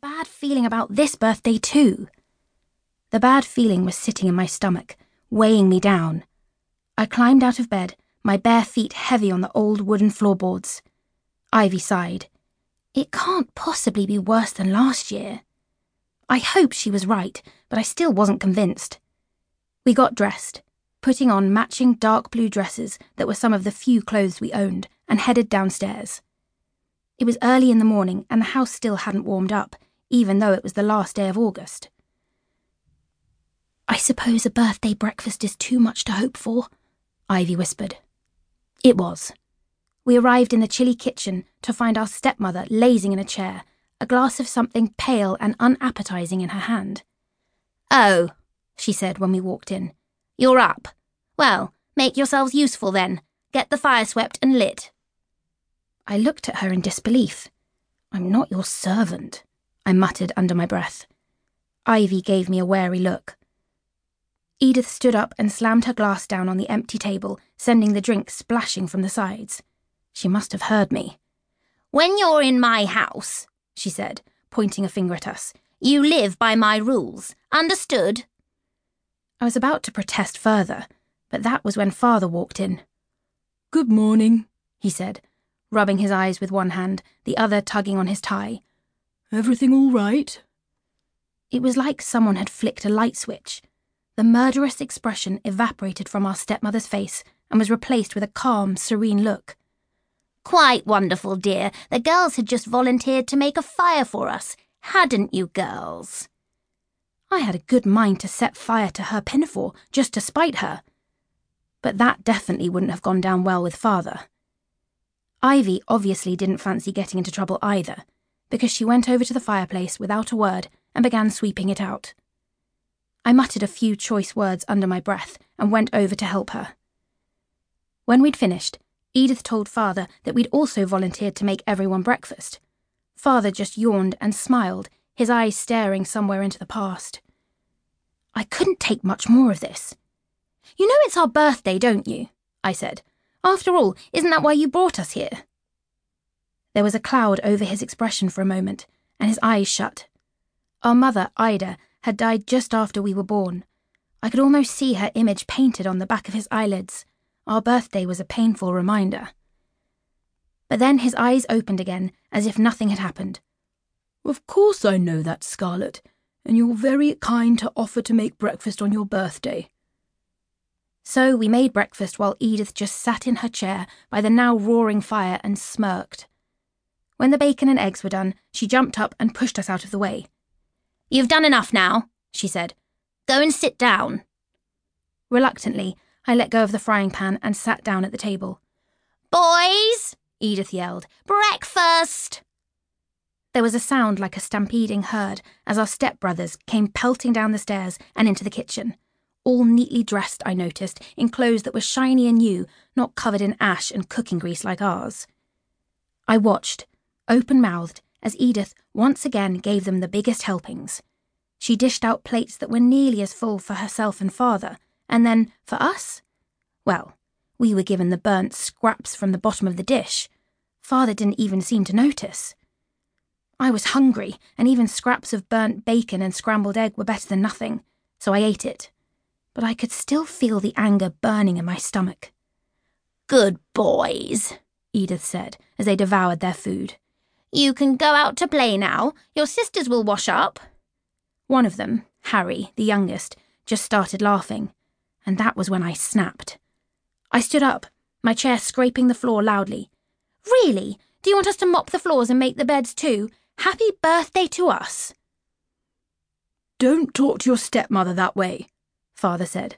bad feeling about this birthday, too. The bad feeling was sitting in my stomach, weighing me down. I climbed out of bed, my bare feet heavy on the old wooden floorboards. Ivy sighed. It can't possibly be worse than last year. I hoped she was right, but I still wasn't convinced. We got dressed, putting on matching dark blue dresses that were some of the few clothes we owned, and headed downstairs. It was early in the morning, and the house still hadn't warmed up, even though it was the last day of August. I suppose a birthday breakfast is too much to hope for, Ivy whispered. It was. We arrived in the chilly kitchen to find our stepmother lazing in a chair, a glass of something pale and unappetizing in her hand. Oh, she said when we walked in. You're up. Well, make yourselves useful then. Get the fire swept and lit. I looked at her in disbelief. I'm not your servant, I muttered under my breath. Ivy gave me a wary look. Edith stood up and slammed her glass down on the empty table, sending the drink splashing from the sides. She must have heard me. When you're in my house, she said, pointing a finger at us, you live by my rules. Understood? I was about to protest further, but that was when father walked in. Good morning, he said, rubbing his eyes with one hand, the other tugging on his tie. Everything all right? It was like someone had flicked a light switch. The murderous expression evaporated from our stepmother's face and was replaced with a calm, serene look. Quite wonderful, dear. The girls had just volunteered to make a fire for us, hadn't you, girls? I had a good mind to set fire to her pinafore just to spite her. But that definitely wouldn't have gone down well with father. Ivy obviously didn't fancy getting into trouble either, because she went over to the fireplace without a word and began sweeping it out. I muttered a few choice words under my breath and went over to help her. When we'd finished, Edith told Father that we'd also volunteered to make everyone breakfast. Father just yawned and smiled, his eyes staring somewhere into the past. I couldn't take much more of this. You know it's our birthday, don't you? I said. After all, isn't that why you brought us here? There was a cloud over his expression for a moment, and his eyes shut. Our mother, Ida, had died just after we were born. I could almost see her image painted on the back of his eyelids. Our birthday was a painful reminder. But then his eyes opened again, as if nothing had happened. Of course I know that, Scarlet, and you're very kind to offer to make breakfast on your birthday. So we made breakfast while Edith just sat in her chair by the now roaring fire and smirked. When the bacon and eggs were done, she jumped up and pushed us out of the way. You've done enough now, she said. Go and sit down. Reluctantly, I let go of the frying pan and sat down at the table. Boys, Edith yelled, breakfast! There was a sound like a stampeding herd as our stepbrothers came pelting down the stairs and into the kitchen. All neatly dressed, I noticed, in clothes that were shiny and new, not covered in ash and cooking grease like ours. I watched, open mouthed, as Edith once again gave them the biggest helpings. She dished out plates that were nearly as full for herself and father, and then, for us? Well, we were given the burnt scraps from the bottom of the dish. Father didn't even seem to notice. I was hungry, and even scraps of burnt bacon and scrambled egg were better than nothing, so I ate it. But I could still feel the anger burning in my stomach. Good boys, Edith said as they devoured their food. You can go out to play now. Your sisters will wash up. One of them, Harry, the youngest, just started laughing and that was when I snapped. I stood up, my chair scraping the floor loudly. Really? Do you want us to mop the floors and make the beds too? Happy birthday to us! Don't talk to your stepmother that way, father said,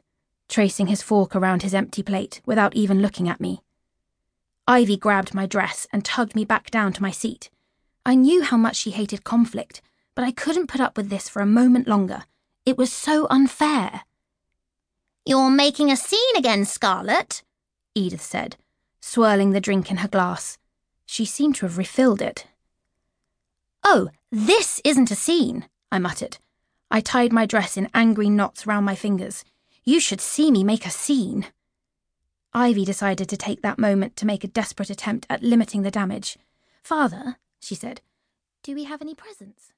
tracing his fork around his empty plate without even looking at me. Ivy grabbed my dress and tugged me back down to my seat. I knew how much she hated conflict, but I couldn't put up with this for a moment longer. It was so unfair. You're making a scene again, Scarlet, Edith said, swirling the drink in her glass. She seemed to have refilled it. Oh, this isn't a scene, I muttered. I tied my dress in angry knots round my fingers. You should see me make a scene. Ivy decided to take that moment to make a desperate attempt at limiting the damage. Father, she said, do we have any presents?